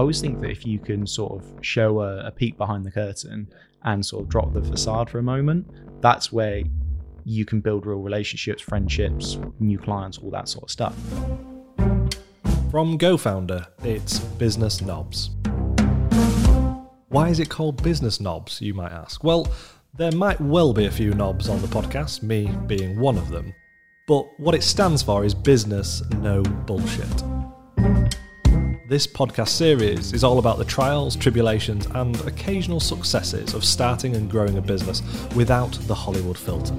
I always think that if you can sort of show a, a peek behind the curtain and sort of drop the facade for a moment, that's where you can build real relationships, friendships, new clients, all that sort of stuff. From GoFounder, it's Business Knobs. Why is it called Business Knobs, you might ask? Well, there might well be a few knobs on the podcast, me being one of them, but what it stands for is business, no bullshit. This podcast series is all about the trials, tribulations, and occasional successes of starting and growing a business without the Hollywood filter.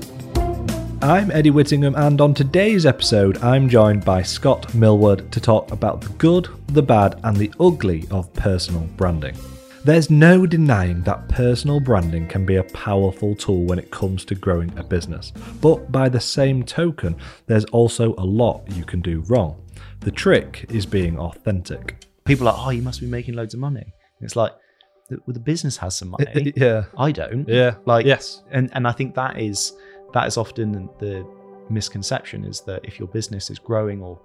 I'm Eddie Whittingham, and on today's episode, I'm joined by Scott Millward to talk about the good, the bad, and the ugly of personal branding. There's no denying that personal branding can be a powerful tool when it comes to growing a business, but by the same token, there's also a lot you can do wrong. The trick is being authentic. People are, like, oh, you must be making loads of money. And it's like, the, well, the business has some money. yeah. I don't. Yeah. Like, yes. and and I think that is that is often the misconception is that if your business is growing or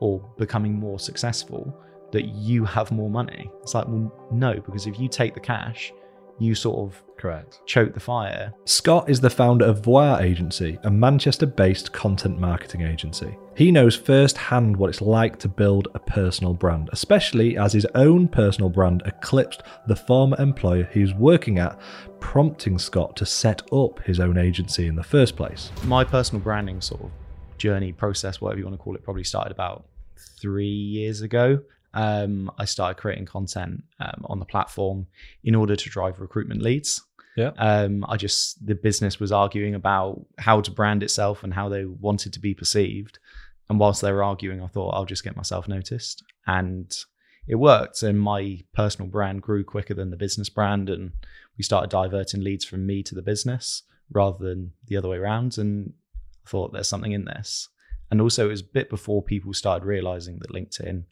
or becoming more successful, that you have more money. It's like, well, no, because if you take the cash, you sort of Correct. choke the fire. Scott is the founder of Voir Agency, a Manchester based content marketing agency. He knows firsthand what it's like to build a personal brand, especially as his own personal brand eclipsed the former employer he was working at, prompting Scott to set up his own agency in the first place. My personal branding sort of journey, process, whatever you want to call it, probably started about three years ago. Um, I started creating content um, on the platform in order to drive recruitment leads. Yeah. Um, I just the business was arguing about how to brand itself and how they wanted to be perceived. And whilst they were arguing, I thought I'll just get myself noticed, and it worked. And my personal brand grew quicker than the business brand, and we started diverting leads from me to the business rather than the other way around. And I thought there's something in this. And also, it was a bit before people started realizing that LinkedIn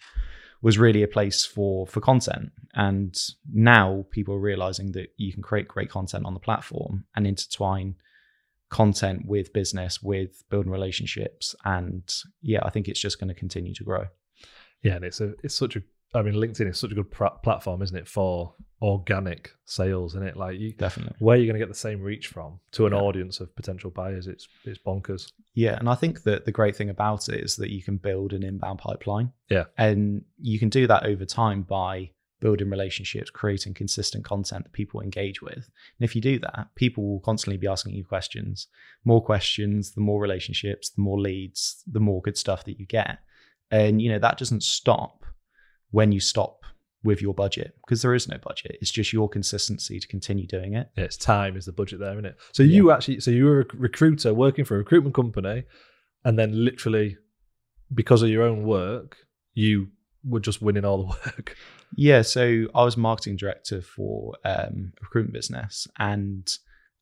was really a place for for content and now people are realizing that you can create great content on the platform and intertwine content with business with building relationships and yeah i think it's just going to continue to grow Yeah, and it's a it's such a I mean LinkedIn is such a good pr- platform, isn't it, for organic sales, isn't it? Like you definitely where you're going to get the same reach from to an Yeah. audience of potential buyers, it's it's bonkers. yeah and i think that the great thing about it is that you can build an inbound pipeline Yeah. and you can do that over time by building relationships creating consistent content that people engage with. And if you do that people will constantly be asking you questions. More questions the more relationships the more leads the more good stuff that you get. And you know that doesn't stop when you stop with your budget because there is no budget. It's just your consistency to continue doing it. Yeah, it's time is the budget there, isn't it? So you actually, so you were a recruiter working for a recruitment company, and then literally because of your own work, you were just winning all the work. Yeah, so I was marketing director for um, a recruitment business, and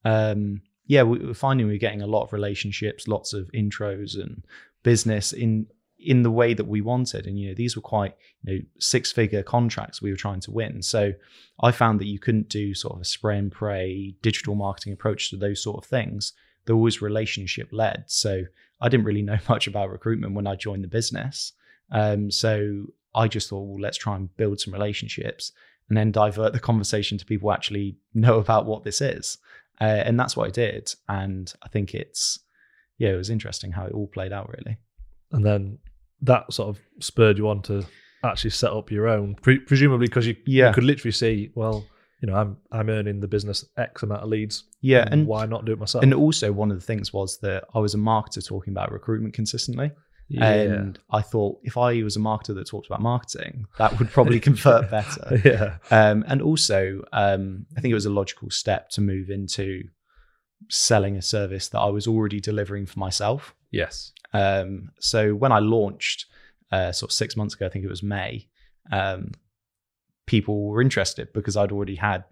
um, yeah, we were finding we were getting a lot of relationships, lots of intros and business in in the way that we wanted. And you know, these were quite you know six figure contracts we were trying to win. So I found that you couldn't do sort of a spray and pray digital marketing approach to those sort of things. They're always relationship led. So I didn't really know much about recruitment when I joined the business. Um, so I just thought, well, let's try and build some relationships and then divert the conversation to people who actually know about what this is. Uh, and that's what I did. And I think it's, yeah, it was interesting how it all played out, really. And then that sort of spurred you on to actually set up your own, pre- presumably because you, Yeah. you could literally see, well, you know, I'm I'm earning the business X amount of leads. Yeah. And, why not do it myself? and also, one of the things was that I was a marketer talking about recruitment consistently. Yeah. And I thought if I was a marketer that talked about marketing, that would probably convert better. yeah. Um, and also, um, I think it was a logical step to move into selling a service that I was already delivering for myself. Yes. Um, so when I launched, uh, sort of six months ago, I think it was May, um, people were interested because I'd already had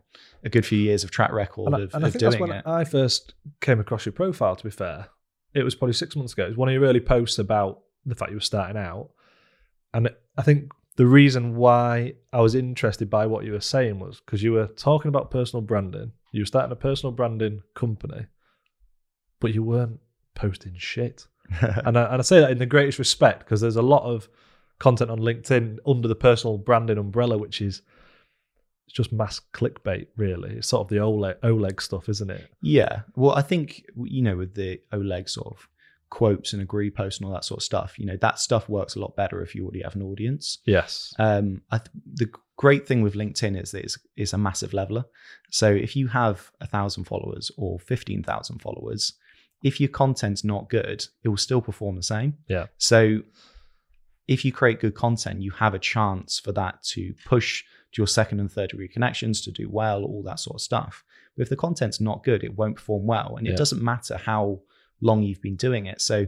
a good few years of track record And, I, of, I of think that's doing when it. I first came across your profile, to be fair. It was probably six months ago. It was one of your early posts about the fact you were starting out. And I think the reason why I was interested by what you were saying was because you were talking about personal branding. You were starting a personal branding company, but you weren't posting shit. and, I, and I say that in the greatest respect because there's a lot of content on LinkedIn under the personal branding umbrella, which is it's just mass clickbait, really. It's sort of the Oleg, Oleg stuff, isn't it? Yeah. Well, I think you know with the Oleg sort of quotes and agree posts and all that sort of stuff, you know that stuff works a lot better if you already have an audience. Yes. Um, I th- the great thing with LinkedIn is that it's, it's a massive leveler. So if you have a thousand followers or fifteen thousand followers, if your content's not good, it will still perform the same. Yeah. So if you create good content, you have a chance for that to push to your second and third degree connections to do well, all that sort of stuff. But if the content's not good, it won't perform well. And it Yeah. doesn't matter how long you've been doing it. So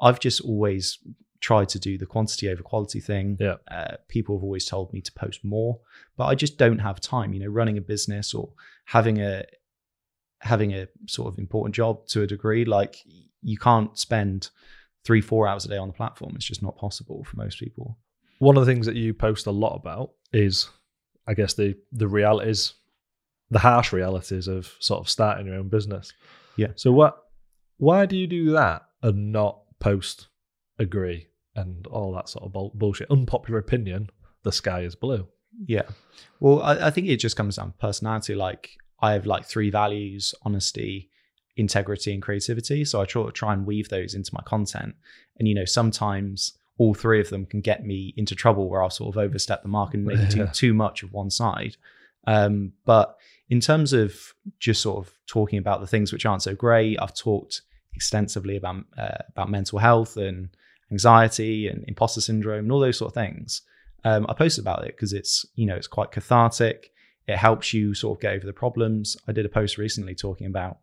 I've just always tried to do the quantity over quality thing. Yeah. Uh, people have always told me to post more, but I just don't have time. You know, running a business or having a having a sort of important job to a degree, like you can't spend three, four hours a day on the platform. It's just not possible for most people. One of the things that you post a lot about is, I guess, the the realities, the harsh realities of sort of starting your own business. Yeah. So what? Why do you do that and not post agree and all that sort of bull- bullshit? Unpopular opinion: the sky is blue. Yeah. Well, I, I think it just comes down to personality. Like I have like three values: honesty, integrity, and creativity. So I try to try and weave those into my content. And you know, sometimes all three of them can get me into trouble where I'll sort of overstep the mark and maybe do Yeah. too much of one side. Um, but in terms of just sort of talking about the things which aren't so great, I've talked extensively about uh, about mental health and anxiety and imposter syndrome and all those sort of things. Um, I posted about it because it's you know it's quite cathartic. It helps you sort of get over the problems. I did a post recently talking about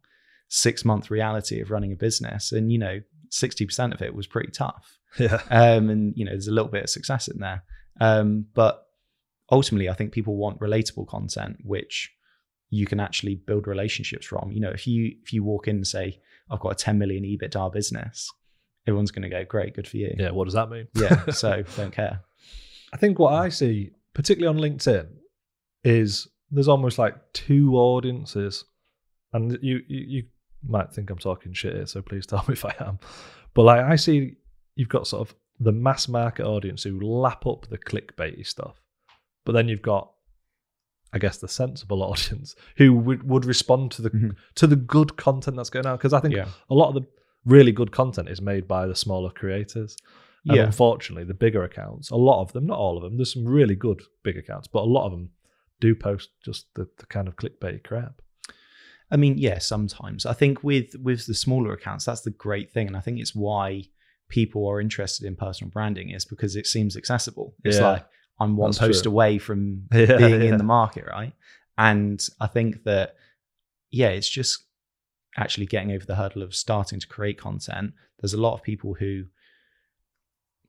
six month reality of running a business, and you know sixty percent of it was pretty tough. Yeah. Um, and you know there's a little bit of success in there, um, but ultimately I think people want relatable content, which you can actually build relationships from. You know, if you if you walk in and say I've got a 10 million EBITDA business, everyone's going to go great, good for you. Yeah. What does that mean? yeah. So don't care. I think what I see, particularly on LinkedIn, is there's almost like two audiences, and you you, you might think I'm talking shit here, so please tell me if I am. But like I see, you've got sort of the mass market audience who lap up the clickbaity stuff, but then you've got, I guess, the sensible audience who would, would respond to the Mhm. to the good content that's going out. Because I think Yeah. a lot of the really good content is made by the smaller creators. And Yeah. unfortunately, the bigger accounts, a lot of them, not all of them, there's some really good big accounts, but a lot of them do post just the, the kind of clickbait crap. I mean, yeah, sometimes. I think with with the smaller accounts, that's the great thing, and I think it's why people are interested in personal branding is because it seems accessible. It's Yeah, like I'm one that's post true. away from Yeah, being yeah. in the market, right? And I think that yeah, it's just actually getting over the hurdle of starting to create content. There's a lot of people who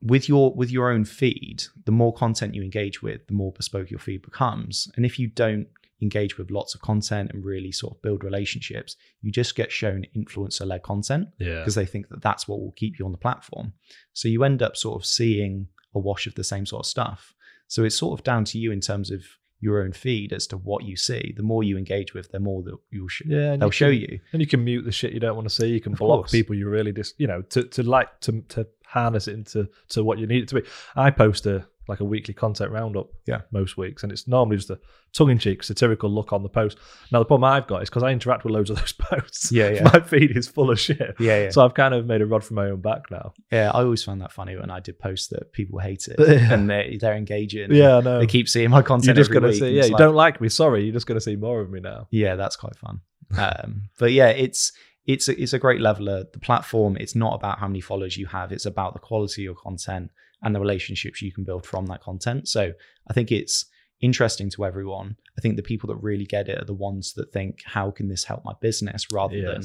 with your with your own feed, the more content you engage with, the more bespoke your feed becomes. And if you don't engage with lots of content and really sort of build relationships, you just get shown influencer led content Yeah. because they think that that's what will keep you on the platform. So you end up sort of seeing a wash of the same sort of stuff. So it's sort of down to you in terms of your own feed as to what you see. The more you engage with, the more that you'll sh- Yeah, they'll you show can- you. And you can mute the shit you don't want to see. You can Of block course. people you really just, you know, to, to like to to harness it into to what you need it to be. I post a like a weekly content roundup, Yeah. most weeks, and it's normally just a tongue in cheek, satirical look on the post. Now the problem I've got is because I interact with loads of those posts. Yeah, yeah. my feed is full of shit. Yeah, yeah. So I've kind of made a rod for my own back now. yeah, I always found that funny when I did post that people hate it Yeah. and they they're engaging. Yeah, I know. They keep seeing my content. You're just gonna see. Yeah, you like- don't like me. Sorry, you're just gonna see more of me now. yeah that's quite fun um, but yeah it's it's a, it's a great leveler the platform it's not about how many followers you have it's about the quality of your content and the relationships you can build from that content so i think it's interesting to everyone i think the people that really get it are the ones that think how can this help my business rather than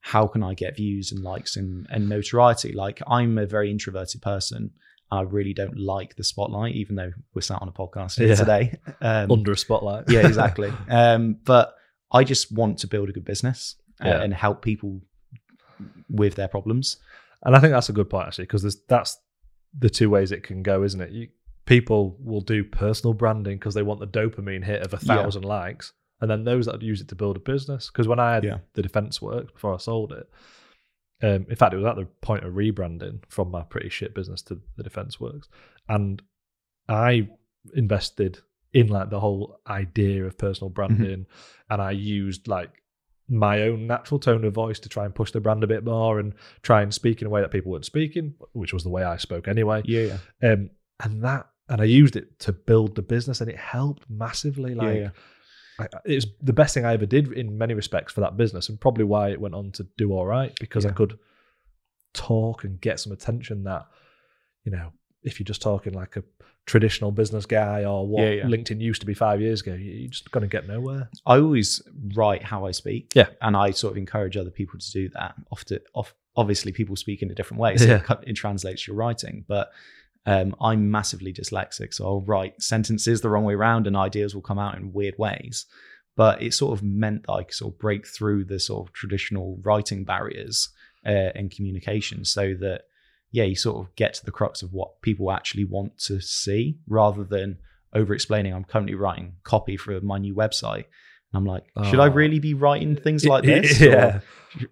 how can i get views and likes and, and notoriety like i'm a very introverted person i really don't like the spotlight even though we're sat on a podcast here Yeah. today um, Under a spotlight. yeah, exactly. um, but I just want to build a good business uh, Yeah. and help people with their problems. And I think that's a good point actually, because that's the two ways it can go, isn't it? You, people will do personal branding because they want the dopamine hit of a Yeah. thousand likes, and then those that use it to build a business. Because when I had Yeah. the defense work before I sold it, Um, in fact, it was at the point of rebranding from my pretty shit business to the Defence Works, and I invested in like the whole idea of personal branding, and I used like my own natural tone of voice to try and push the brand a bit more and try and speak in a way that people weren't speaking, which was the way I spoke anyway. Yeah, yeah. Um, and that, and I used it to build the business, and it helped massively. Like, yeah. I, it was the best thing I ever did in many respects for that business, and probably why it went on to do all right because I could talk and get some attention that, you know, if you're just talking like a traditional business guy or what Yeah, yeah. LinkedIn used to be five years ago, you- you're just going to get nowhere. I always write how I speak. Yeah. And I sort of encourage other people to do that. Often, obviously, people speak in a different way. So Yeah. it, it translates your writing. But um, I'm massively dyslexic. So I'll write sentences the wrong way around and ideas will come out in weird ways. But it sort of meant that I could sort of break through the sort of traditional writing barriers uh, in communication so that, yeah, you sort of get to the crux of what people actually want to see rather than over explaining. I'm currently writing copy for my new website. And I'm like, should I Oh. really be writing things like this? yeah. Or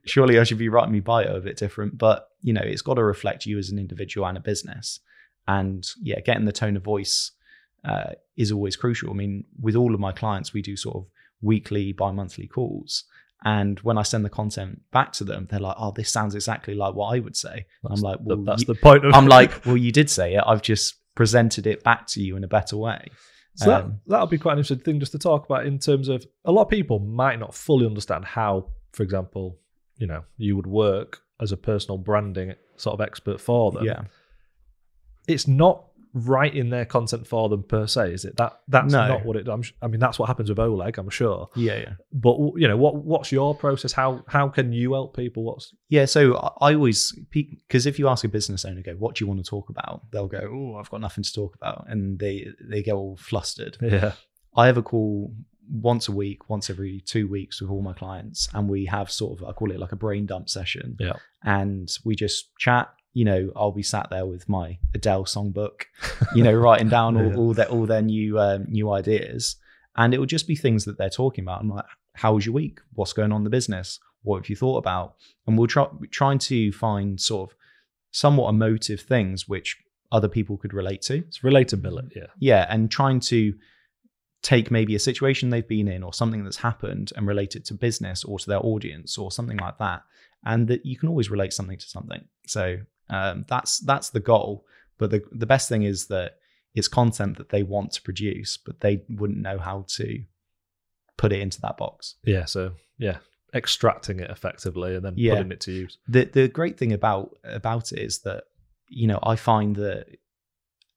surely I should be writing my bio a bit different. But, you know, it's got to reflect you as an individual and a business. And yeah, getting the tone of voice uh, is always crucial. I mean, with all of my clients, we do sort of weekly, bi monthly calls. And when I send the content back to them, they're like, oh, this sounds exactly like what I would say. That's I'm like, the- that's you- the point of I'm like, well, you did say it. I've just presented it back to you in a better way. So that, Um, that'll be quite an interesting thing just to talk about in terms of a lot of people might not fully understand how, for example, you know, you would work as a personal branding sort of expert for them. yeah. It's not writing their content for them per se, is it? That that's No. not what it. I'm, I mean, that's what happens with Oleg, I'm sure. Yeah. Yeah. But you know, what what's your process? How how can you help people? What's Yeah, so I I always because if you ask a business owner, go, "What do you want to talk about?" They'll go, "Oh, I've got nothing to talk about," and they they get all flustered. yeah, I have a call once a week, once every two weeks with all my clients, and we have sort of I call it like a brain dump session. Yeah. and we just chat. You know, I'll be sat there with my Adele songbook, you know, writing down all, Yeah. all their all their new um, new ideas, and it will just be things that they're talking about. I'm like, "How was your week? What's going on in the business? What have you thought about?" And we'll try trying to find sort of somewhat emotive things which other people could relate to it's relatability. Yeah, yeah and trying to take maybe a situation they've been in or something that's happened and relate it to business or to their audience or something like that and that you can always relate something to something so um, that's that's the goal but the the best thing is that it's content that they want to produce but they wouldn't know how to put it into that box yeah. So yeah, extracting it effectively and then Yeah. putting it to use. the the great thing about about it is that you know I find that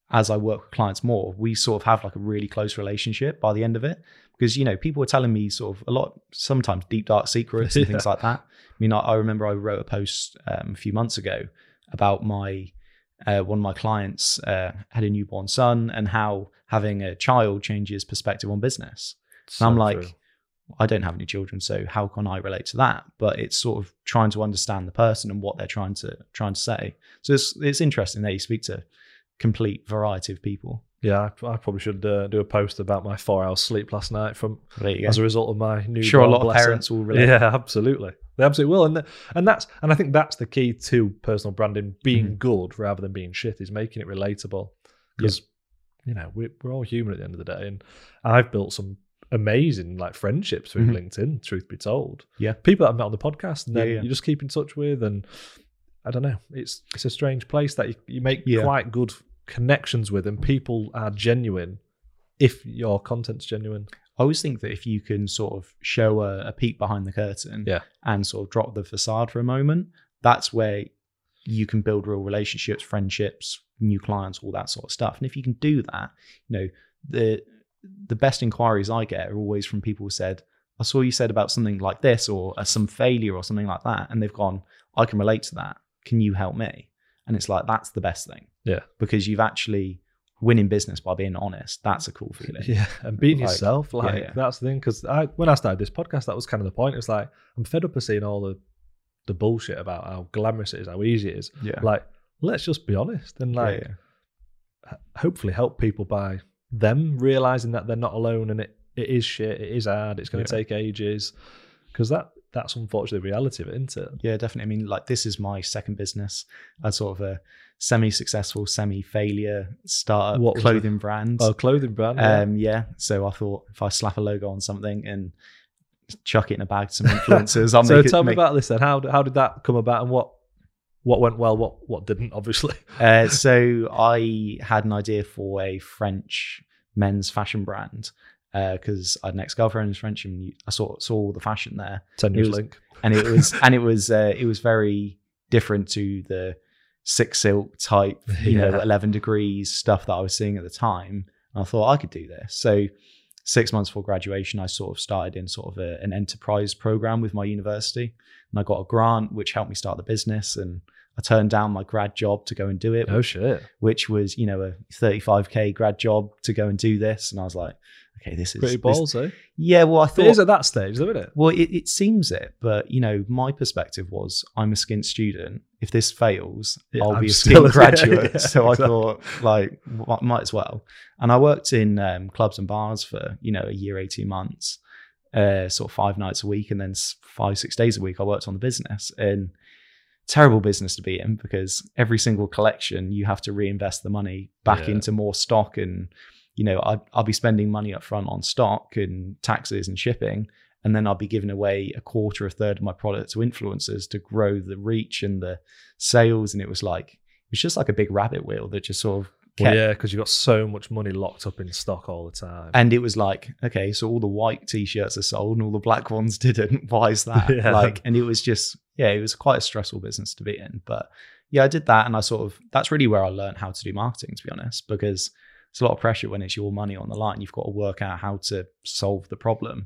as I work with clients more, we sort of have like a really close relationship by the end of it because you know people are telling me sort of a lot sometimes deep dark secrets and things like that. I mean, I, I remember I wrote a post um, a few months ago about my uh, one of my clients uh, had a newborn son and how having a child changes perspective on business. And I'm like, true. I don't have any children, so how can I relate to that? But it's sort of trying to understand the person and what they're trying to trying to say. So it's it's interesting that you speak to complete variety of people. yeah, I, I probably should uh, do a post about my four hours sleep last night from There you go. as a result of my new. sure, a lot of parents will relate. Yeah, absolutely. They absolutely will, and th- and that's and I think that's the key to personal branding being Mhm. good rather than being shit is making it relatable because you know we're we're all human at the end of the day, and I've built some amazing like friendships through Mhm. LinkedIn. Truth be told, Yeah. people that I've met on the podcast, and then Yeah, yeah. you just keep in touch with, and I don't know, it's it's a strange place that you, you make Yeah. quite good connections with, and people are genuine if your content's genuine. I always think that if you can sort of show a, a peek behind the curtain Yeah. and sort of drop the facade for a moment, that's where you can build real relationships, friendships, new clients, all that sort of stuff. And if you can do that, you know, the the best inquiries I get are always from people who said, I saw you said about something like this or uh, some failure or something like that. And they've gone, I can relate to that. Can you help me? And it's like, that's the best thing. Yeah. Because you've actually winning business by being honest. That's a cool feeling. Yeah, and being Like, yourself, like yeah. that's the thing. Because I, when I started this podcast, that was kind of the point. It's like I'm fed up of seeing all the the bullshit about how glamorous it is, how easy it is. Yeah. Like, let's just be honest and like yeah, yeah. hopefully help people by them realizing that they're not alone and it, it is shit, it is hard, it's going to Yeah. take ages. Because that that's unfortunately the reality of it, isn't it? Yeah, definitely. I mean, like this is my second business. I sort of a semi-successful, semi-failure startup What clothing brand. Oh, clothing brand. yeah. Um, yeah. So I thought if I slap a logo on something and chuck it in a bag to some influencers, I'll so make it. tell me make- about this then. How how did that come about, and what what went well, what what didn't? Obviously, Uh, so I had an idea for a French men's fashion brand because I had an ex-girlfriend who's French, and I saw saw all the fashion there, tenuous It was- link. and it was and it was uh, it was very different to the SikSilk type, you know, eleven degrees stuff that I was seeing at the time. And I thought I could do this. So six months before graduation, I sort of started in sort of a, an enterprise program with my university, and I got a grant which helped me start the business. And I turned down my grad job to go and do it, Oh shit! which was you know a 35k grad job to go and do this. And I was like, okay, this is Pretty this- balls, eh? yeah, well, I It thought is at that stage, though, isn't it? well, it, it seems it, but you know, my perspective was I'm a skint student. If this fails, Yeah, I'll I'm be a skint a- yeah, graduate. yeah, so exactly. I thought, like, might as well. And I worked in um, clubs and bars for you know a year, eighteen months, uh, sort of five nights a week, and then five, six days a week. I worked on the business, and terrible business to be in because every single collection you have to reinvest the money back into more stock and you know I'd, I'll be spending money up front on stock and taxes and shipping and then I'll be giving away a quarter, a third of my product to influencers to grow the reach and the sales. And it was like it was just like a big rabbit wheel that just sort of Well, yeah, because you got so much money locked up in stock all the time. And it was like, okay, so all the white t-shirts are sold and all the black ones didn't. Why is that? Yeah. Like, and it was just, yeah, it was quite a stressful business to be in. But yeah, I did that, and I sort of that's really where I learned how to do marketing, to be honest, because it's a lot of pressure when it's your money on the line. You've got to work out how to solve the problem.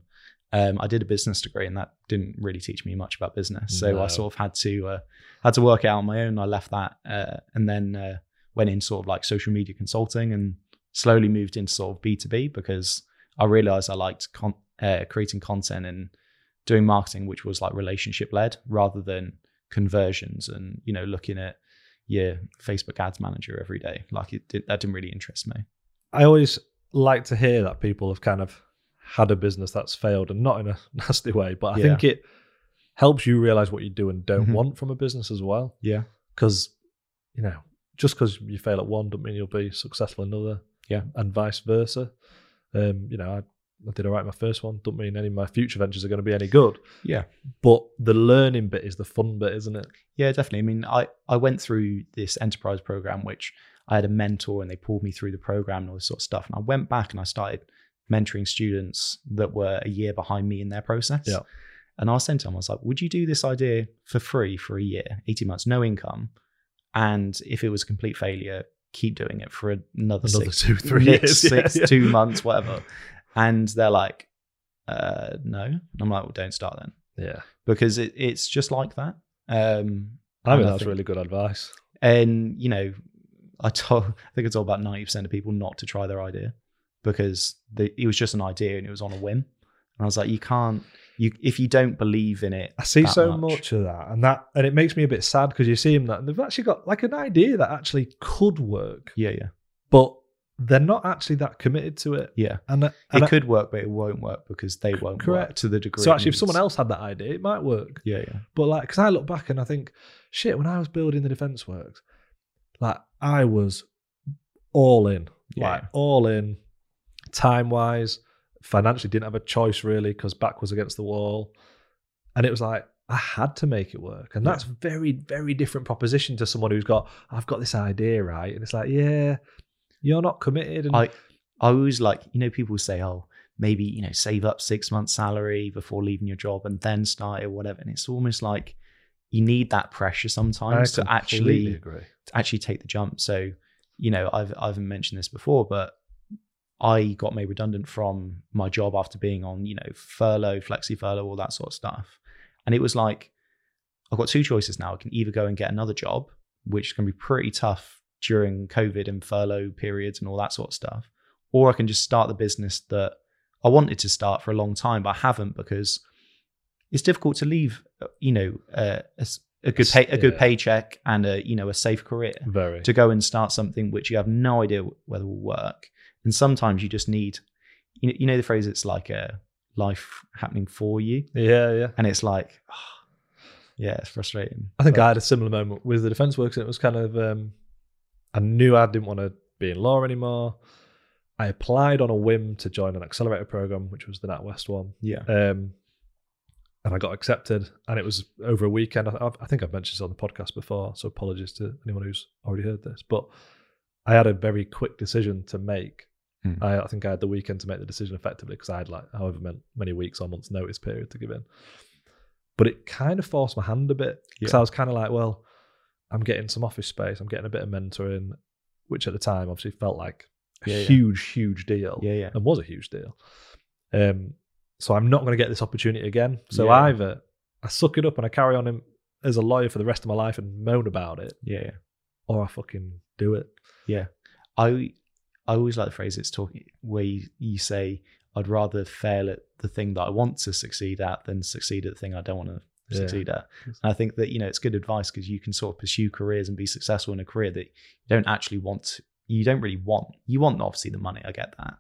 Um, I did a business degree, and that didn't really teach me much about business. So No. I sort of had to uh, had to work it out on my own. I left that, uh, and then uh, went in sort of like social media consulting, and slowly moved into sort of B two B because I realized I liked con- uh, creating content and doing marketing, which was like relationship led rather than conversions and you know looking at your Facebook ads manager every day. Like it did, that didn't really interest me. I always like to hear that people have kind of had a business that's failed and not in a nasty way, but I Yeah. think it helps you realize what you do and don't Mhm. want from a business as well. Yeah, Because, you know, just because you fail at one doesn't mean you'll be successful in another. Yeah. And vice versa. Um, you know, I, I did all right my first one. Don't mean any of my future ventures are going to be any good. yeah, But the learning bit is the fun bit, isn't it? yeah, definitely. I mean, I I went through this enterprise program, which I had a mentor, and they pulled me through the program and all this sort of stuff. And I went back and I started mentoring students that were a year behind me in their process. Yeah. And I was saying to them, I was like, would you do this idea for free for a year, 18 months, no income? And if it was a complete failure, keep doing it for another, Another six, two, three years. Six, yeah. two months, whatever. And they're like, uh, no. And I'm like, well, don't start then. Yeah. Because it, it's just like that. Um, I mean, that's think- really good advice. and you know, I told I think it's all about ninety percent of people not to try their idea because the, it was just an idea and it was on a whim. And I was like, you can't you if you don't believe in it. I see so much. of that, and that, and it makes me a bit sad because you see them that and they've actually got like an idea that actually could work, Yeah, yeah, but they're not actually that committed to it. yeah. And, and It I- could work, but it won't work because they won't work Correct. to the degree. so actually, if someone else had that idea, it might work. yeah, yeah, But like, because I look back and I think, shit, when I was building the defence works, like I was all in, Yeah. like all in, time wise, financially didn't have a choice really because back was against the wall, and it was like I had to make it work, and Yeah. that's very very different proposition to someone who's got I've got this idea right, and it's like yeah, you're not committed, and I I always like you know people say oh maybe you know save up six months salary before leaving your job and then start it or whatever, and it's almost like you need that pressure sometimes to actually agree. to actually take the jump. So, you know, I've I've mentioned this before, but I got made redundant from my job after being on, you know, furlough, flexi furlough, all that sort of stuff. And it was like, I've got two choices now. I can either go and get another job, which can be pretty tough during COVID and furlough periods and all that sort of stuff, or I can just start the business that I wanted to start for a long time, but I haven't because it's difficult to leave, you know, uh, a, a good pay, a good Yeah. paycheck and a you know a safe career Very. to go and start something which you have no idea whether will work. And sometimes you just need, you know, you know the phrase. It's like a life happening for you, Yeah, yeah. and it's like, yeah, it's frustrating. I think But- I had a similar moment with the defence works. And it was kind of, um, I knew I didn't want to be in law anymore. I applied on a whim to join an accelerator program, which was the NatWest one. yeah, Um, and I got accepted, and it was over a weekend. I, I think I've mentioned this on the podcast before, so apologies to anyone who's already heard this. But I had a very quick decision to make. Hmm. I, I think I had the weekend to make the decision effectively because I had like however many, weeks or months notice period to give in. But it kind of forced my hand a bit because Yeah. I was kind of like, well, I'm getting some office space, I'm getting a bit of mentoring, which at the time obviously felt like a Yeah, yeah. huge, huge deal yeah, yeah, and was a huge deal. Um, so I'm not going to get this opportunity again. So Yeah. either I suck it up and I carry on in, as a lawyer for the rest of my life and moan about it, yeah. yeah. or I fucking do it. Yeah. I I always like the phrase it's talking where you, you say I'd rather fail at the thing that I want to succeed at than succeed at the thing I don't want to Yeah. succeed at. And I think that you know it's good advice because you can sort of pursue careers and be successful in a career that you don't actually want. To, you don't really want. You want obviously the money. I get that,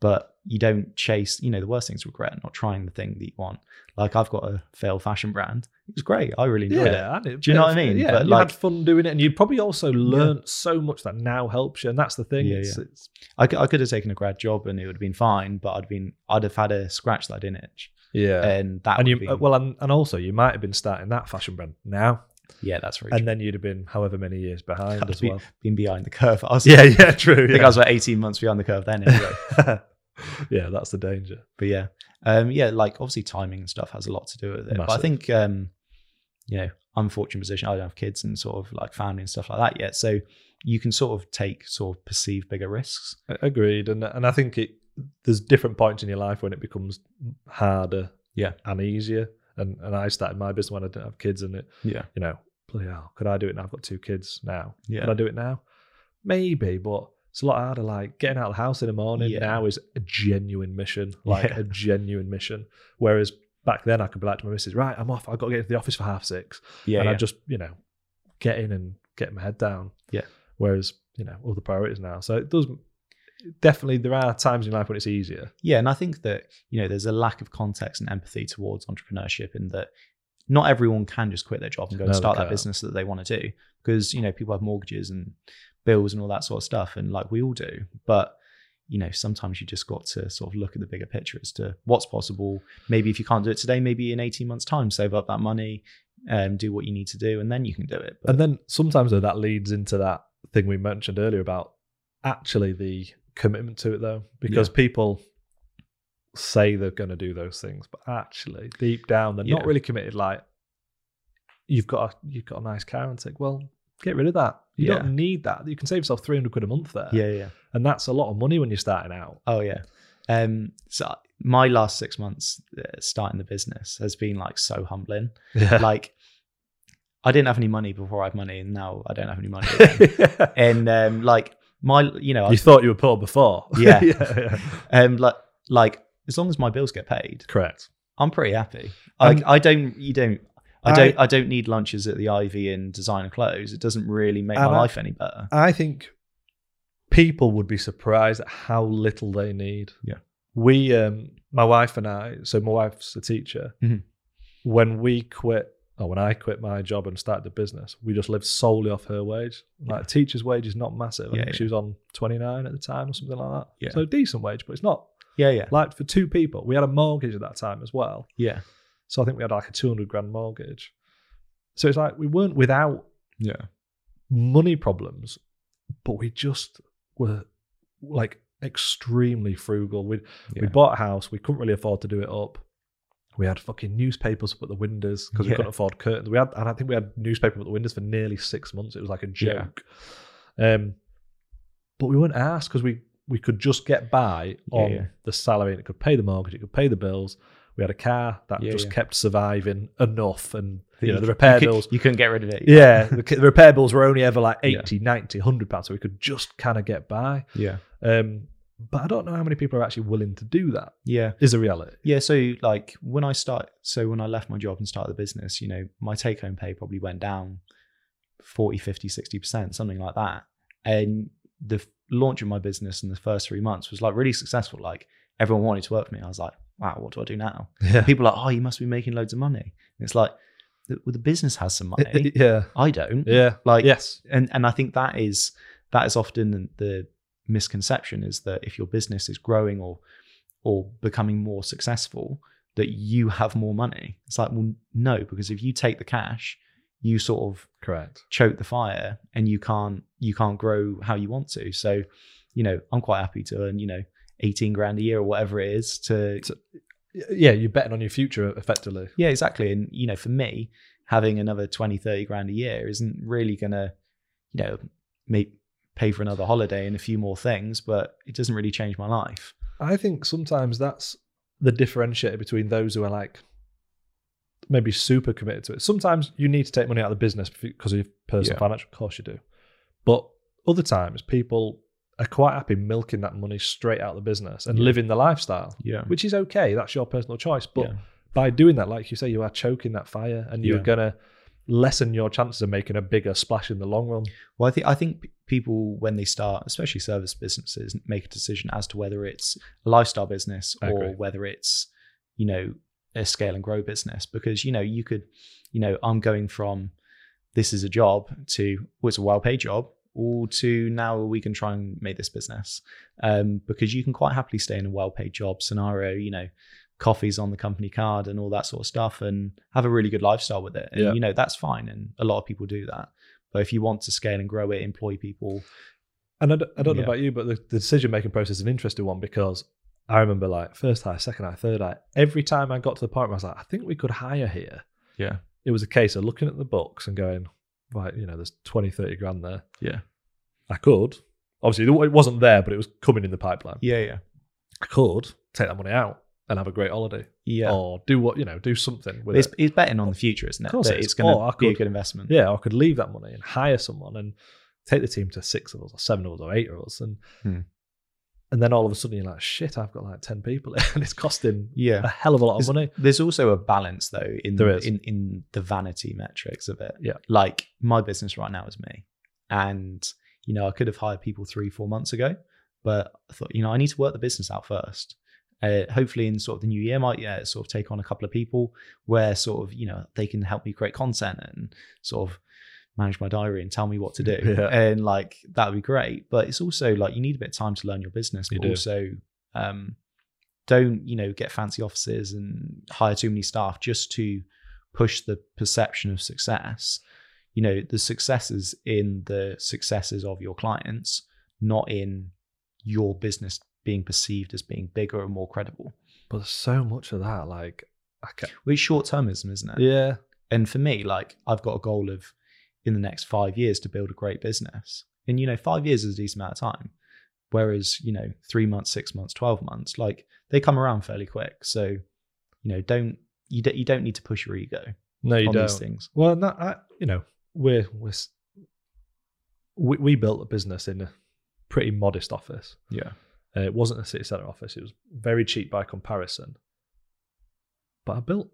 but you don't chase. You know the worst thing is regret not trying the thing that you want. Like I've got a failed fashion brand. It was great. I really enjoyed it. Yeah, and it- Do you know what I mean? Yeah, But you like- had fun doing it, and you probably also learned so much that now helps you. And that's the thing. Yeah, it's, yeah. it's I could, I could have taken a grad job and it would have been fine, but I'd been I'd have had a scratch that I didn't itch, yeah. and that and would you been, well, and, and also you might have been starting that fashion brand now, yeah, that's very and then you'd have been however many years behind as be- well. Been behind the curve. I was, Yeah, yeah, true. I think. I was about eighteen months behind the curve then. Anyway. yeah, that's the danger. but yeah um yeah like obviously timing and stuff has a lot to do with it but i think um you know i'm fortunate position i don't have kids and sort of like family and stuff like that yet so you can sort of take sort of perceived bigger risks Agreed, and and I think it there's different points in your life when it becomes harder, Yeah. and easier. And and I started my business when I didn't have kids, and it, yeah you know, bloody hell, could I do it now? I've got two kids now. yeah Could I do it now? Maybe, but it's a lot harder. Like getting out of the house in the morning Yeah. now is a genuine mission, like Yeah. a genuine mission. Whereas back then, I could be like to my missus, right, I'm off. I've got to get into the office for half six, yeah, and yeah. I just you know get in and get my head down. Yeah. Whereas you know other priorities now, so it does definitely there are times in life when it's easier. Yeah, and I think that you know there's a lack of context and empathy towards entrepreneurship in that not everyone can just quit their job and go No, and start that business that they want to do because you know people have mortgages and bills and all that sort of stuff, and like we all do. But you know sometimes you just got to sort of look at the bigger picture as to what's possible. Maybe if you can't do it today, maybe in 18 months' time, save up that money and do what you need to do, and then you can do it. But And then sometimes though that leads into that thing we mentioned earlier about actually the commitment to it though, because people say they're going to do those things, but actually deep down they're not really committed. Like you've got a, you've got a nice car and it's like, well, get rid of that. You Yeah. don't need that. You can save yourself three hundred quid a month there, yeah, yeah. and that's a lot of money when you're starting out. Oh yeah. Um, so my last six months uh, starting the business has been like so humbling. Yeah. like I didn't have any money before I had money, and now I don't have any money. Again. and um, like my, you know, I, you thought you were poor before. Yeah. yeah, yeah. um, like like as long as my bills get paid, Correct. I'm pretty happy. Um, I don't, you don't. I I- don't. I don't need lunches at the Ivy and designer clothes. It doesn't really make my I- life any better. I think people would be surprised at how little they need. Yeah. We, um, my wife and I, so my wife's a teacher. Mhm. When we quit, or when I quit my job and started the business, we just lived solely off her wage. Like Yeah. teacher's wage is not massive. I Yeah, think yeah. she was on 29 at the time or something like that. Yeah. So decent wage, but it's not Yeah, yeah, like for two people. We had a mortgage at that time as well. yeah, So I think we had like a 200 grand mortgage. So it's like we weren't without yeah, money problems, but we just were like extremely frugal. We yeah. we bought a house, we couldn't really afford to do it up. We had fucking newspapers up at the windows because we Yeah. couldn't afford curtains. We had, and I think we had newspaper up at the windows for nearly six months. It was like a Yeah. joke. Um, but we weren't asked because we we could just get by Yeah, on yeah. the salary. and It could pay the mortgage, it could pay the bills. We had a car that Yeah, just yeah. kept surviving enough, and you know the repair could- bills You couldn't get rid of it. yeah, the, the repair bills were only ever like Yeah. 80, 90, 100 pounds, so we could just kind of get by. yeah, Um, but I don't know how many people are actually willing to do that. yeah. Is a reality. Yeah, so like when I start, so when I left my job and started the business, you know, my take home pay probably went down 40, 50, 60%, something like that. And the f- launch of my business in the first three months was like really successful. Like everyone wanted to work for me. I was like, wow, what do I do now? Yeah. People are like, oh, you must be making loads of money. And it's like, well, the business has some money. yeah. I don't. Yeah. Like, Yes. and and I think that is that is often the misconception is that if your business is growing or or becoming more successful, that you have more money. It's like, well, no, because if you take the cash, you sort of Correct. choke the fire and you can't you can't grow how you want to. So, you know, I'm quite happy to earn, you know, 18 grand a year or whatever it is to Yeah, you're betting on your future effectively. yeah, exactly. And you know, for me, having another 20, 30 grand a year isn't really gonna, you know, make pay for another holiday and a few more things, but it doesn't really change my life. I think sometimes that's the differentiator between those who are like maybe super committed to it. Sometimes you need to take money out of the business because of your personal Yeah. financial. Of course you do. But other times people are quite happy milking that money straight out of the business and Yeah. living the lifestyle, Yeah. which is okay. That's your personal choice. But yeah. by doing that, like you say, you are choking that fire and you're going to lessen your chances of making a bigger splash in the long run. Well, I think I think people when they start, especially service businesses, make a decision as to whether it's a lifestyle business or whether it's you know a scale and grow business. Because you know you could, you know, I'm going from this is a job to well, it's a well paid job, or to now we can try and make this business. Um, because you can quite happily stay in a well paid job scenario, you know. Coffees on the company card and all that sort of stuff, and have a really good lifestyle with it. And Yeah. you know that's fine, and a lot of people do that. But if you want to scale and grow it, employ people. And I don't, I don't know about you, but the, the decision making process is an interesting one because I remember like first hire, second hire, third hire. Every time I got to the point where I was like, I think we could hire here. Yeah. It was a case of looking at the books and going, right, you know, there's 20, 30 grand there. Yeah. I could. Obviously, it wasn't there, but it was coming in the pipeline. Yeah. Yeah. I could take that money out and have a great holiday Yeah. or do what, you know, do something with it's, it. it's betting on the future, isn't it? Of course That it it's going Or I to be a good investment. Yeah, I could leave that money and hire someone and take the team to six of us or seven of us or eight of us. And Hmm. and then all of a sudden you're like, shit, I've got like 10 people and it's costing yeah a hell of a lot of There's, money. there's also a balance though in There is. in in the vanity metrics of it. Yeah. Like my business right now is me, and you know I could have hired people three four months ago, but I thought you know I need to work the business out first. Uh, hopefully in sort of the new year might yeah sort of take on a couple of people where sort of you know they can help me create content and sort of manage my diary and tell me what to do Yeah. and like that would be great but it's also like you need a bit of time to learn your business but do. also um don't you know get fancy offices and hire too many staff just to push the perception of success you know the successes in the successes of your clients not in your business being perceived as being bigger and more credible. But there's so much of that. Like, I can't, well, it's short-termism isn't it? Yeah, and for me like i've got a goal of in the next five years to build a great business. And you know five years is a decent amount of time. Whereas you know three months six months 12 months like they come around fairly quick. So you know don't you, don't you don't need to push your ego no, you on don't. these things. Well, no, I, you know, we're, we're, we, we built a business in a pretty modest office. yeah Uh, it wasn't a city centre office. It was very cheap by comparison. But I built,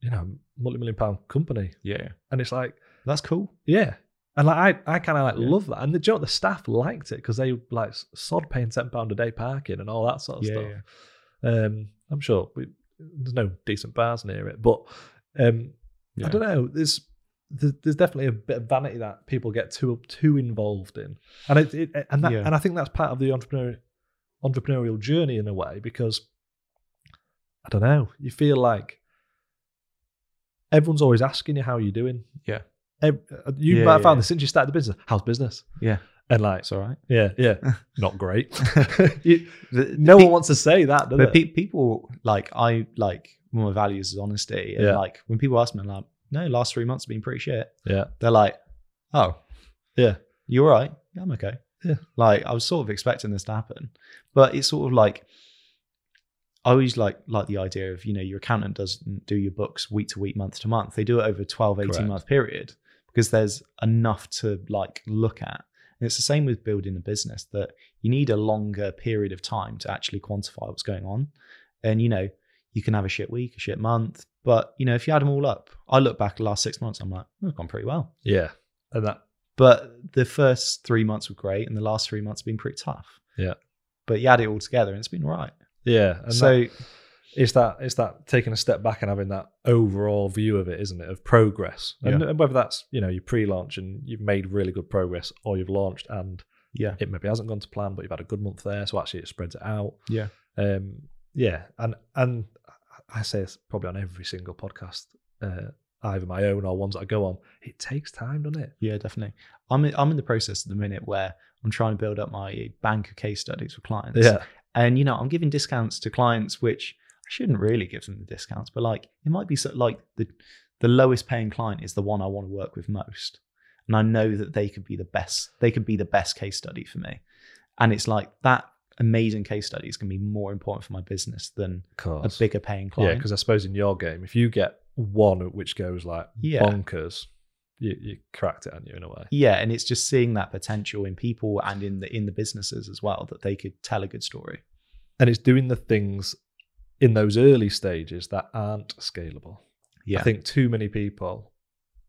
you know, multi-million pound company. yeah And it's like, that's cool Yeah. And like I, I kind of like Yeah. love that. And the, you know the staff liked it because they like sod paying ten pound a day parking and all that sort of Yeah, stuff. Um, I'm sure we, there's no decent bars near it, but um, yeah I don't know. There's there's there's definitely a bit of vanity that people get too too involved in, and it, it and that Yeah. and I think that's part of the entrepreneur entrepreneurial journey in a way because I don't know. You feel like everyone's always asking you how you're doing. Yeah. Ev- uh, you Yeah, might have found yeah. this since you started the business. How's business? yeah And like, it's all right yeah, yeah, not great. You- The- no pe- one wants to say that, but pe- people like i like one of my values is honesty and Yeah. like when people ask me I'm like no last three months have been pretty shit yeah, they're like oh yeah, you all right? Yeah, I'm okay. Yeah. Like I was sort of expecting this to happen, but it's sort of like I always like like the idea of you know your accountant doesn't do your books week to week, month to month. They do it over a 12, 18 Correct. month period because there's enough to like look at. And it's the same with building a business that you need a longer period of time to actually quantify what's going on. And you know, you can have a shit week, a shit month, but you know, if you add them all up, I look back the last six months, I'm like, oh, it's gone pretty well. yeah, and that But the first three months were great, and the last three months have been pretty tough. Yeah. But you add it all together, and it's been right. yeah, and so that- it's that it's that taking a step back and having that overall view of it, isn't it? Of progress, and Yeah. whether that's you know you pre-launch and you've made really good progress, or you've launched and Yeah. it maybe hasn't gone to plan, but you've had a good month there, so actually it spreads it out. Yeah. Um, yeah, and and I say this probably on every single podcast, uh, either my own or ones that I go on. It takes time, doesn't it? Yeah, definitely. I'm in, I'm in the process at the minute where I'm trying to build up my bank of case studies for clients. Yeah, And you know, I'm giving discounts to clients which I shouldn't really give them the discounts, but like it might be so, like the the lowest paying client is the one I want to work with most. And I know that they could be the best they could be the best case study for me. And it's like that amazing case study is going to be more important for my business than a bigger paying client. yeah, because I suppose in your game, if you get one which goes like Yeah. bonkers, you, you cracked it, on you in a way. yeah, and it's just seeing that potential in people and in the in the businesses as well that they could tell a good story. And it's doing the things in those early stages that aren't scalable. Yeah. I think too many people,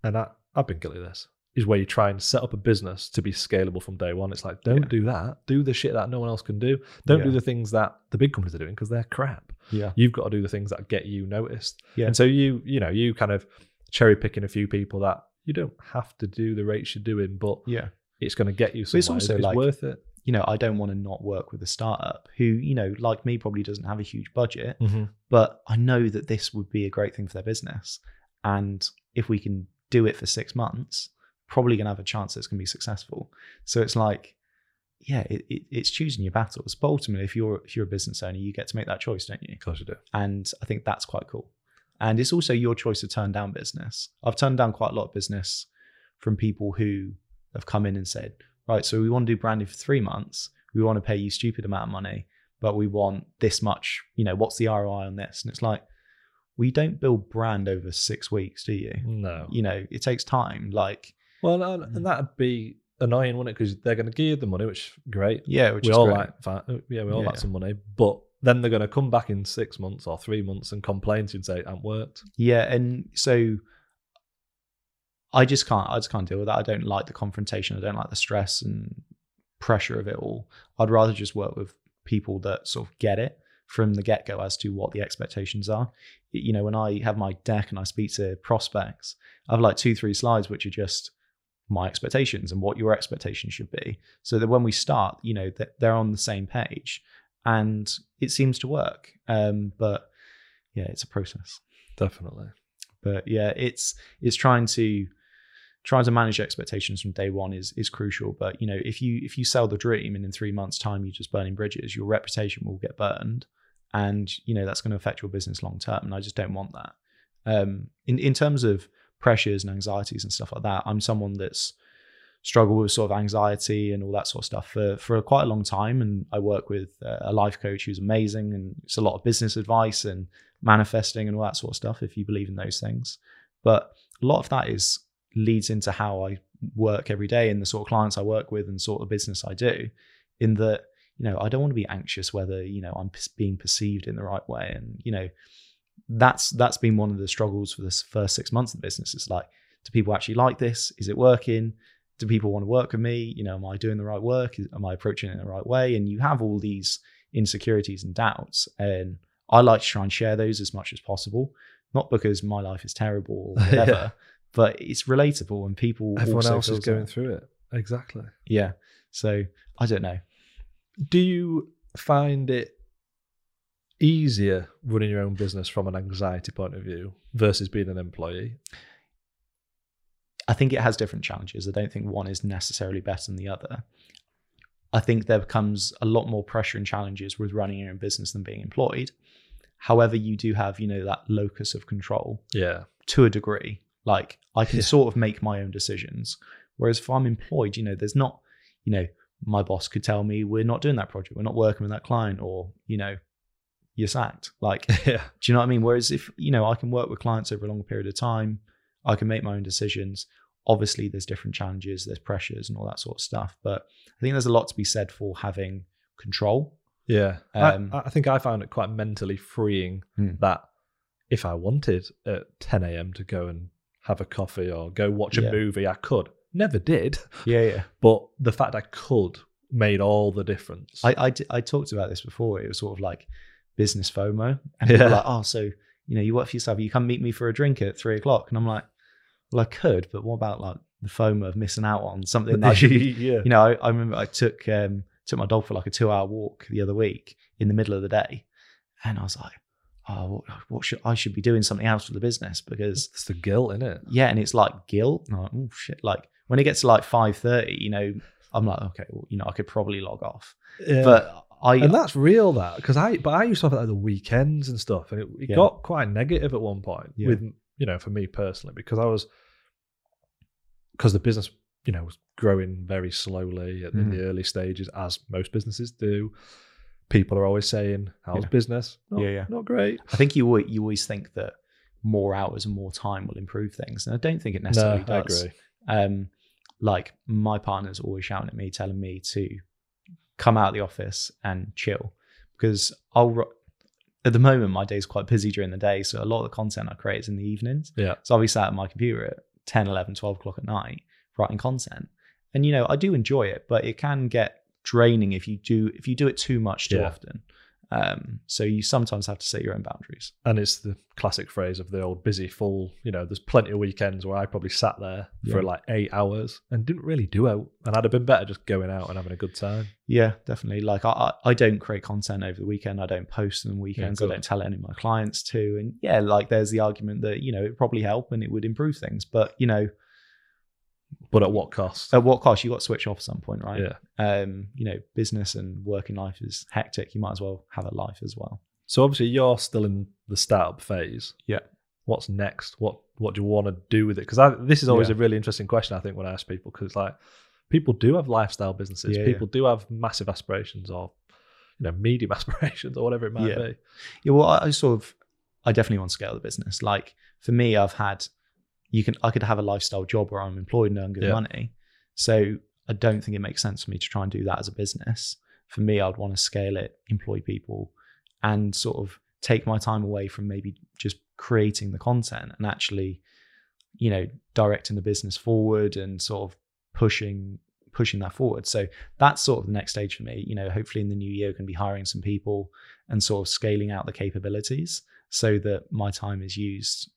and I, I've been guilty of this, is where you try and set up a business to be scalable from day one. It's like, don't Yeah. do that. Do the shit that no one else can do. Don't do the things that the big companies are doing because they're crap. Yeah. You've got to do the things that get you noticed. Yeah. And so you, you know, you kind of cherry picking a few people that you don't have to do the rates you're doing, but Yeah. it's going to get you But it's also it's like- worth it. you know, I don't want to not work with a startup who, you know, like me, probably doesn't have a huge budget, Mm-hmm. but I know that this would be a great thing for their business. And if we can do it for six months, probably going to have a chance that's going to be successful. So it's like, yeah, it, it, it's choosing your battles. But ultimately, if you're if you're a business owner, you get to make that choice, don't you? Of course you do. And I think that's quite cool. And it's also your choice to turn down business. I've turned down quite a lot of business from people who have come in and said, right, so we want to do branding for three months. We want to pay you stupid amount of money, but we want this much, you know, what's the ROI on this? And it's like, we don't build brand over six weeks, do you? No. You know, it takes time. Like, Well, and, Mm. and that'd be annoying, wouldn't it? Because they're going to give you the money, which is great. yeah, which we all great. like, fi- yeah, we all Yeah. like some money, but then they're going to come back in six months or three months and complain to you and say it hasn't worked. Yeah, and so I just can't. I just can't deal with that. I don't like the confrontation. I don't like the stress and pressure of it all. I'd rather just work with people that sort of get it from the get go as to what the expectations are. You know, when I have my deck and I speak to prospects, I have like two, three slides which are just my expectations and what your expectations should be, so that when we start, you know, that they're on the same page, and it seems to work. Um, but yeah, it's a process Definitely. but yeah it's it's trying to trying to manage expectations from day one is is crucial but you know if you if you sell the dream and in three months time you're just burning bridges your reputation will get burned and you know that's going to affect your business long term and i just don't want that um in in terms of pressures and anxieties and stuff like that. I'm someone that's struggled with sort of anxiety and all that sort of stuff for for quite a long time. And i work with a life coach who's amazing and it's a lot of business advice and manifesting and all that sort of stuff if you believe in those things. But a lot of that is leads into how i work every day and the sort of clients i work with and sort of business i do in that you know i don't want to be anxious whether you know i'm being perceived in the right way. And you know that's that's been one of the struggles for this first six months of the business. It's like do people actually like this? Is it working? Do people want to work with me? You know am i doing the right work? Am i approaching it in the right way? And you have all these insecurities and doubts and i like to try and share those as much as possible. Not because my life is terrible or whatever Yeah. but it's relatable and people Everyone else is going that. through it. Exactly. yeah. So i don't know. Do you find it easier running your own business from an anxiety point of view versus being an employee? I think it has different challenges. I don't think one is necessarily better than the other. I think there becomes a lot more pressure and challenges with running your own business than being employed. However, you do have, you know, that locus of control Yeah. to a degree. Like I can Yeah. sort of make my own decisions. Whereas if I'm employed, you know, there's not, you know, my boss could tell me we're not doing that project, we're not working with that client, or, you know, you're sacked. Like yeah. do you know what I mean? Whereas if you know I can work with clients over a long period of time, I can make my own decisions. Obviously, there's different challenges, there's pressures, and all that sort of stuff. But I think there's a lot to be said for having control. Yeah. Um, I, I think I found it quite mentally freeing Hmm. that if I wanted at 10 a.m. to go and have a coffee or go watch a Yeah. movie, I could. Never did. Yeah, yeah. But the fact I could made all the difference. I I talked about this before. It was sort of like business FOMO, and people are like, "Oh, so you know, you work for yourself. You come meet me for a drink at three o'clock," and I'm like, "Well, I could, but what about like the FOMO of missing out on something that be yeah. you know, I, I remember I took um, took my dog for like a two hour walk the other week in the middle of the day, and I was like, oh, what, what should I should be doing something else for the business because It's the guilt, isn't it? yeah, and it's like guilt. Like, oh shit! Like when it gets to like five thirty, you know, I'm like, okay, well, you know, I could probably log off, Yeah. but I and that's real that because I but I used to have it at the weekends and stuff, and it, it Yeah. got quite negative at one point Yeah. with you know for me personally because I was because the business you know was growing very slowly at, in Mhm. the early stages as most businesses do. People are always saying, "How's Yeah. business?" Not, Yeah, yeah. not great. I think you always, you always think that more hours and more time will improve things, and I don't think it No, necessarily I does. agree. um, like my partner's always shouting at me, telling me to come out of the office and chill because I'll. At the moment, my day's quite busy during the day, so a lot of the content I create is in the evenings. Yeah. So I'll be sat at my computer at 10, 11, 12 o'clock at night writing content, and you know I do enjoy it, but it can get draining if you do if you do it too much too Yeah. often. Um, so you sometimes have to set your own boundaries. And it's the classic phrase of the old busy full. You know, there's plenty of weekends where I probably sat there for like eight hours and didn't really do out, and I'd have been better just going out and having a good time. Yeah, definitely. Like I, I don't create content over the weekend. I don't post on weekends. I don't tell any of my clients to. And yeah, like there's the argument that you know it probably help and it would improve things. But you know, But at what cost? at what cost? You got to switch off at some point, right? Yeah. Um, you know, business and working life is hectic. You might as well have a life as well. So obviously you're still in the startup phase. Yeah. What's next? What What do you want to do with it? Because this is always Yeah. a really interesting question. I think when I ask people, because like people do have lifestyle businesses. Yeah, people do have massive aspirations or you know medium aspirations or whatever it might Yeah. be. Yeah, well, I, I sort of, I definitely want to scale the business. Like for me, I've had, you can, I could have a lifestyle job where I'm employed and earn good Yeah. money. So I don't think it makes sense for me to try and do that as a business. For me, I'd want to scale it, employ people, and sort of take my time away from maybe just creating the content and actually, you know, directing the business forward and sort of pushing pushing that forward. So that's sort of the next stage for me. You know, hopefully in the new year, to be hiring some people and sort of scaling out the capabilities so that my time is used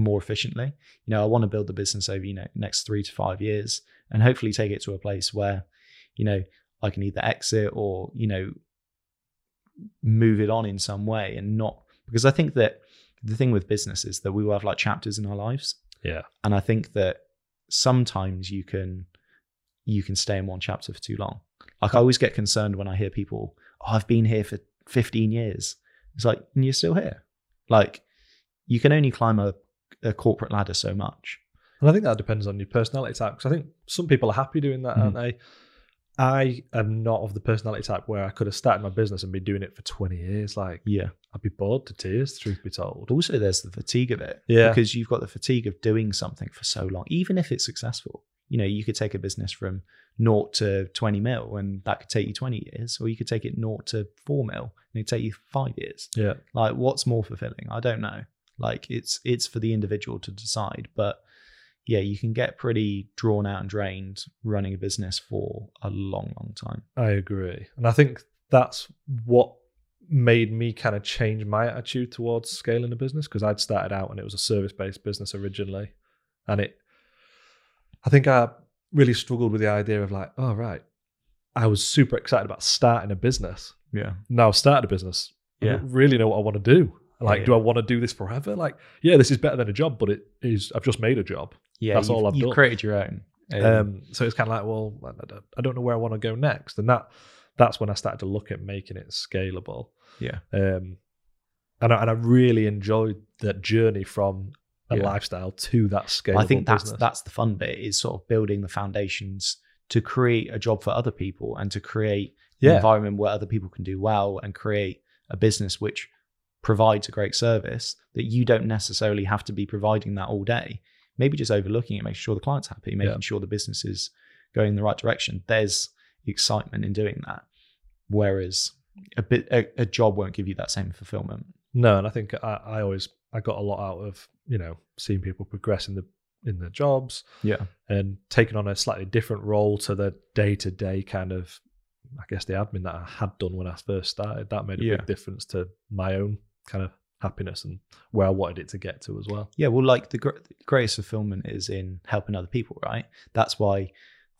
more efficiently. You know, I want to build the business over, you know, next three to five years and hopefully take it to a place where, you know, I can either exit or, you know, move it on in some way and not because I think that the thing with business is that we will have like chapters in our lives. Yeah. And I think that sometimes you can you can stay in one chapter for too long. Like I always get concerned when I hear people, oh, I've been here for 15 years. It's like, and you're still here. Like you can only climb a, a corporate ladder so much. And I think that depends on your personality type. Because I think some people are happy doing that, aren't hmm. they? I am not of the personality type where I could have started my business and been doing it for 20 years. Like, Yeah. I'd be bored to tears, truth be told. Also there's the fatigue of it. Yeah. Because you've got the fatigue of doing something for so long, even if it's successful. You know, you could take a business from naught to 20 mil and that could take you 20 years, or you could take it naught to four mil and it'd take you five years. Yeah. Like what's more fulfilling? I don't know. Like it's it's for the individual to decide. But yeah, you can get pretty drawn out and drained running a business for a long, long time. I agree. And I think that's what made me kind of change my attitude towards scaling a business because I'd started out and it was a service based business originally. And it, I think I really struggled with the idea of like, oh, right. I was super excited about starting a business. Yeah. Now I've started a business. I Yeah. don't really know what I want to do. Like, Yeah, do. I want to do this forever? Like, yeah, this is better than a job, but it is, I've just made a job. Yeah. That's all I've you've done. created your own. Um, so it's kind of like, well, I don't- I don't know where I want to go next, and that that's when I started to look at making it scalable. Yeah. Um, and I, and I really enjoyed that journey from a Yeah. lifestyle to that scalable. I think that's business. that's the fun bit is sort of building the foundations to create a job for other people and to create an environment where other people can do well and create a business which provides a great service that you don't necessarily have to be providing that all day. Maybe just overlooking it, making sure the client's happy, making Yeah. sure the business is going in the right direction. There's excitement in doing that. Whereas a bit a, a job won't give you that same fulfillment. no, and I think I, I always I got a lot out of you know seeing people progress in the in their jobs Yeah. and taking on a slightly different role to the day to day kind of I guess the admin that I had done when I first started, that made a Yeah. big difference to my own kind of happiness and where I wanted it to get to as well. Yeah, well, like the gr- greatest fulfillment is in helping other people, right? That's why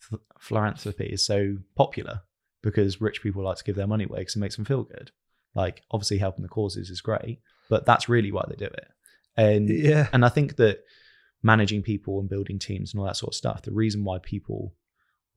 ph- philanthropy is so popular because rich people like to give their money away because it makes them feel good. Like, obviously, helping the causes is great, but that's really why they do it. And Yeah. and I think that managing people and building teams and all that sort of stuff, the reason why people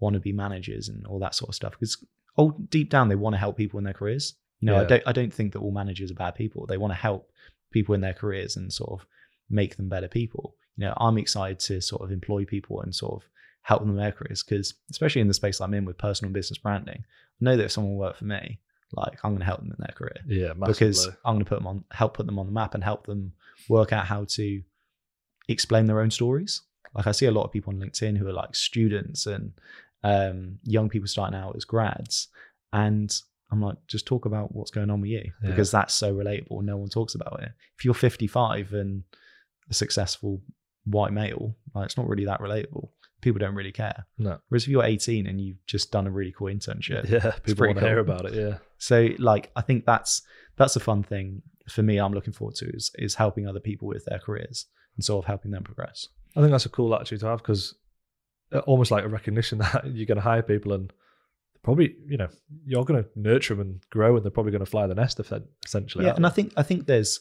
want to be managers and all that sort of stuff, because oh, deep down they want to help people in their careers. You know, I don't I don't think that all managers are bad people. They want to help people in their careers and sort of make them better people. You know, I'm excited to sort of employ people and sort of help them in their careers because especially in the space I'm in with personal and business branding, I know that if someone will work for me, like I'm going to help them in their career Yeah, massively. because I'm going to put them on, help put them on the map and help them work out how to explain their own stories. Like I see a lot of people on LinkedIn who are like students and um, young people starting out as grads, and I'm like, just talk about what's going on with you Yeah. because that's so relatable. No one talks about it. If you're 55 and a successful white male, like it's not really that relatable. People don't really care. no. Whereas if you're 18 and you've just done a really cool internship, Yeah, people want to hear about it. Yeah. so like I think that's that's a fun thing for me. I'm looking forward to is is helping other people with their careers and sort of helping them progress. I think that's a cool attitude to have because uh, almost like a recognition that you're going to hire people and probably, you know, you're going to nurture them and grow and they're probably going to fly the nest essentially. yeah, and I think I think there's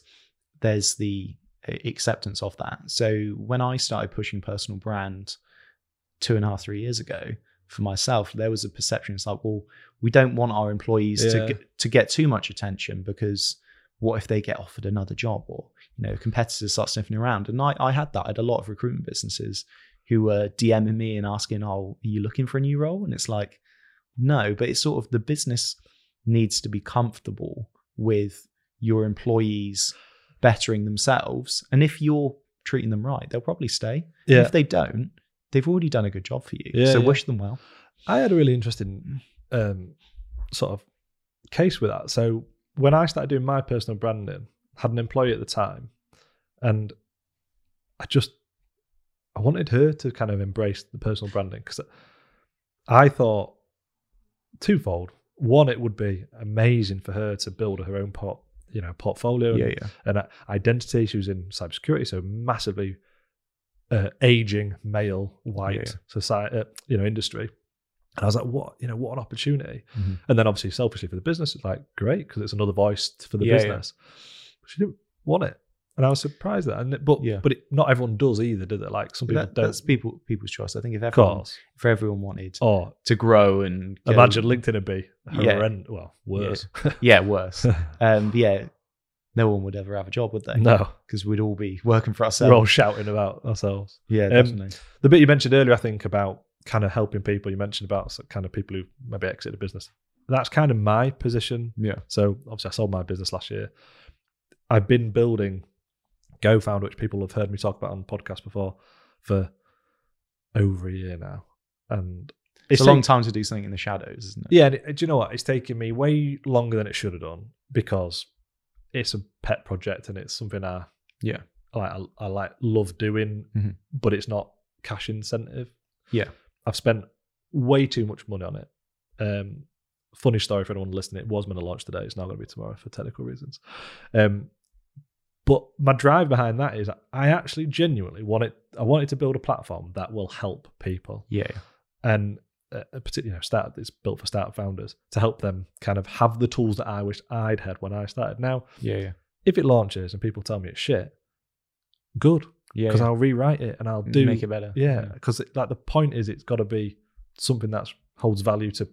there's the uh, acceptance of that. So when I started pushing personal brand two and a half three years ago for myself, there was a perception. It's like, well, we don't want our employees Yeah. to get, to get too much attention because what if they get offered another job or you know competitors start sniffing around? And I I had that. I had a lot of recruitment businesses who were DMing me and asking, "Oh, are you looking for a new role?" And it's like, no, but it's sort of the business needs to be comfortable with your employees bettering themselves. And if you're treating them right, they'll probably stay. Yeah. If they don't, they've already done a good job for you. Yeah, so yeah. wish them well. I had a really interesting um, sort of case with that. So when I started doing my personal branding, I had an employee at the time, and I just I wanted her to kind of embrace the personal branding because I thought twofold. One, it would be amazing for her to build her own pot, you know, portfolio Yeah, and, yeah. and uh, identity. She was in cybersecurity, so massively uh, aging male white Yeah, society, uh, you know, industry. And I was like, what, you know, what an opportunity. Mhm. And then obviously, selfishly for the business, it's like great because it's another voice for the business. But she didn't want it, and I was surprised at that. And but Yeah. but it, not everyone does either, do they? Like some people that, don't. that's people people's choice. I think if everyone if everyone wanted Or to grow and go- imagine LinkedIn would be Yeah. Well, worse. yeah, worse. um, yeah, no one would ever have a job, would they? no, because we'd all be working for ourselves. we're all shouting about ourselves. yeah, Um, definitely. The bit you mentioned earlier, I think, about kind of helping people, you mentioned about kind of people who maybe exit the business. That's kind of my position. Yeah. So obviously, I sold my business last year. I've been building GoFounder, which people have heard me talk about on podcast before, for over a year now. And It's, a long take- time to do something in the shadows, isn't it? Yeah, it- do you know what? It's taken me way longer than it should have done because it's a pet project and it's something I Yeah. Like I, I like love doing, Mhm. but it's not cash incentive. Yeah. I've spent way too much money on it. Um, funny story for anyone listening. It was going to launch today. It's not going to be tomorrow for technical reasons. Um, but my drive behind that is I actually genuinely wanted I wanted to build a platform that will help people Yeah, yeah. and uh, particularly you know start it's built for startup founders to help them kind of have the tools that I wish I'd had when I started. Now, yeah, yeah. if it launches and people tell me it's shit, good Yeah, because yeah. I'll rewrite it and I'll do make it better. yeah because like the point is it's got to be something that holds value to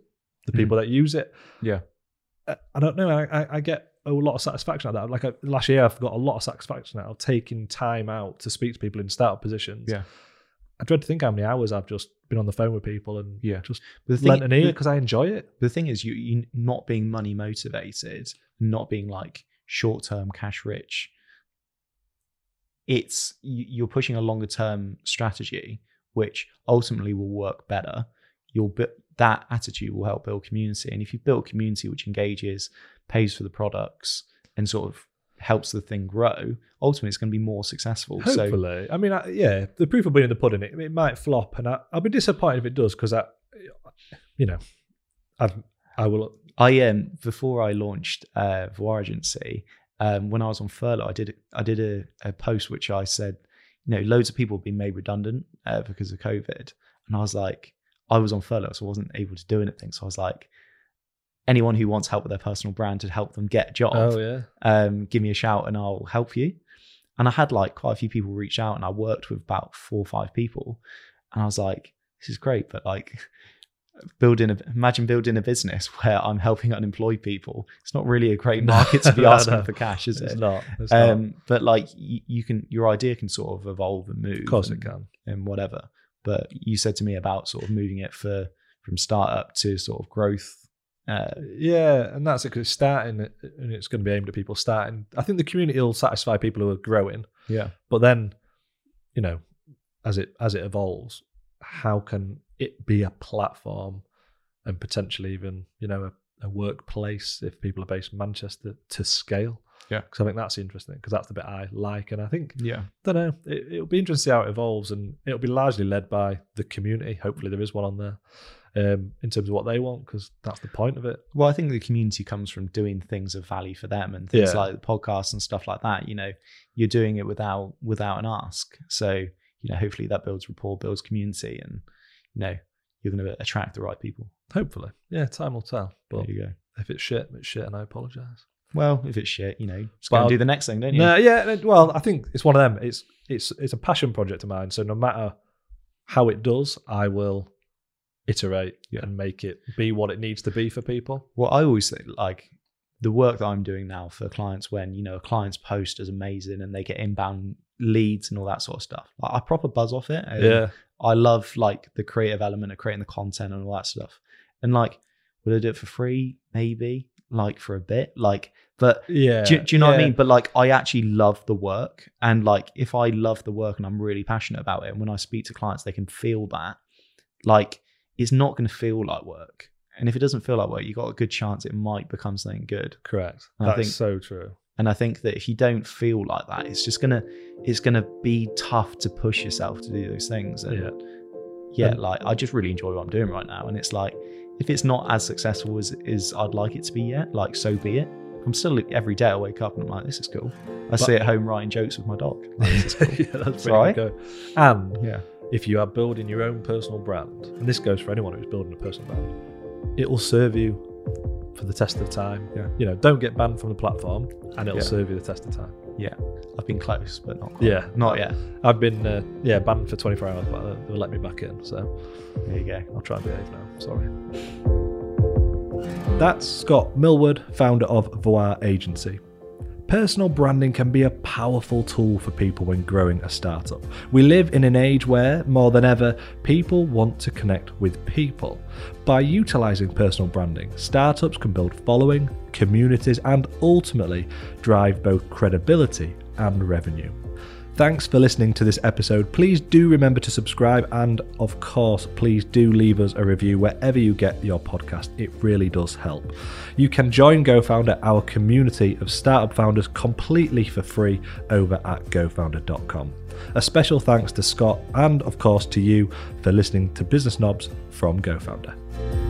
the Mhm. people that use it. Yeah. Uh, I don't know. I, I, I get a lot of satisfaction out of that. Like uh, last year, I've got a lot of satisfaction out of taking time out to speak to people in startup positions. Yeah. I dread to think how many hours I've just been on the phone with people and Yeah. just But the lent an ear because I enjoy it. the thing is you, you not being money motivated not being like short term cash rich it's you- you're pushing a longer term strategy which ultimately will work better you'll bu- that attitude will help build community and if you build a community which engages pays for the products and sort of helps the thing grow ultimately it's going to be more successful so Hopefully, I mean, I, yeah, the proof will be in the pudding. It, it might flop, and I, I'll be disappointed if it does because I, you know, I've I will. I um before I launched uh Voir Agency, um, when I was on furlough, I did I did a, a post which I said, you know, loads of people have been made redundant uh, because of COVID, and I was like, I was on furlough, so I wasn't able to do anything. So I was like, anyone who wants help with their personal brand to help them get a job, Oh yeah. um, give me a shout and I'll help you. And I had like quite a few people reach out, and I worked with about four or five people, and I was like, this is great, but like building a imagine building a business where I'm helping unemployed people. It's not really a great market to be asking no. for cash, is It's it? not. It's not. Um, but like you, you can, your idea can sort of evolve and move. Of course it can. and whatever. But you said to me about sort of moving it for from startup to sort of growth. Uh, Yeah, and that's it. 'cause it's starting, and it's going to be aimed at people starting. I think the community will satisfy people who are growing, yeah, but then, you know, as it as it evolves, how can it be a platform and potentially even you know a, a workplace if people are based in Manchester to scale? Yeah. because I think that's interesting because that's the bit I like, and I think yeah, don't know. It, it'll be interesting to see how it evolves, and it'll be largely led by the community. Hopefully, there is one on there um, in terms of what they want, because that's the point of it. Well, I think the community comes from doing things of value for them and things Yeah. like the podcast and stuff like that. You know, you're doing it without without an ask. So, you know, hopefully that builds rapport, builds community, and you know, you're going to attract the right people. Hopefully, yeah. Time will tell. But there you go. if it's shit, it's shit, and I apologise. Well, if it's shit, you know, just But go and do the next thing, don't you? No, yeah. Well, I think it's one of them. It's it's it's a passion project of mine. So no matter how it does, I will iterate Yeah. and make it be what it needs to be for people. Well, I always think like the work that I'm doing now for clients when, you know, a client's post is amazing and they get inbound leads and all that sort of stuff. Like, I proper buzz off it. yeah, I love like the creative element of creating the content and all that stuff. And like, would I do it for free? Maybe, like for a bit. Like, but yeah. do, do you know what I mean? But like, I actually love the work. And like, if I love the work and I'm really passionate about it, and when I speak to clients, they can feel that, like, it's not going to feel like work. And if it doesn't feel like work, you got a good chance it might become something good. Correct. I That's think- so true. And I think that if you don't feel like that, it's just gonna it's gonna be tough to push yourself to do those things. And Yeah. yeah, And- like I just really enjoy what I'm doing right now. And it's like if it's not as successful as as I'd like it to be yet, like so be it. I'm still every day I wake up and I'm like, this is cool. I sit at home writing jokes with my dog. Like, this is cool. yeah, that's pretty And yeah. if you are building your own personal brand, and this goes for anyone who's building a personal brand, it will serve you for the test of time. Yeah. You know, don't get banned from the platform, and it'll Yeah. serve you the test of time. Yeah. I've been close, but not quite. Yeah. Not yet. I've been, uh, yeah, banned for 24 hours, but they'll let me back in. So There you go. I'll try and behave now. Sorry. That's Scott Millward, founder of Voir Agency. Personal branding can be a powerful tool for people when growing a startup. We live in an age where, more than ever, people want to connect with people. By utilizing personal branding, startups can build following, communities, and ultimately drive both credibility and revenue. Thanks for listening to this episode. Please do remember to subscribe and, of course, please do leave us a review wherever you get your podcast. It really does help. You can join GoFounder, our community of startup founders, completely for free over at gofounder.com. A special thanks to Scott and, of course, to you for listening to Business Knobs from GoFounder.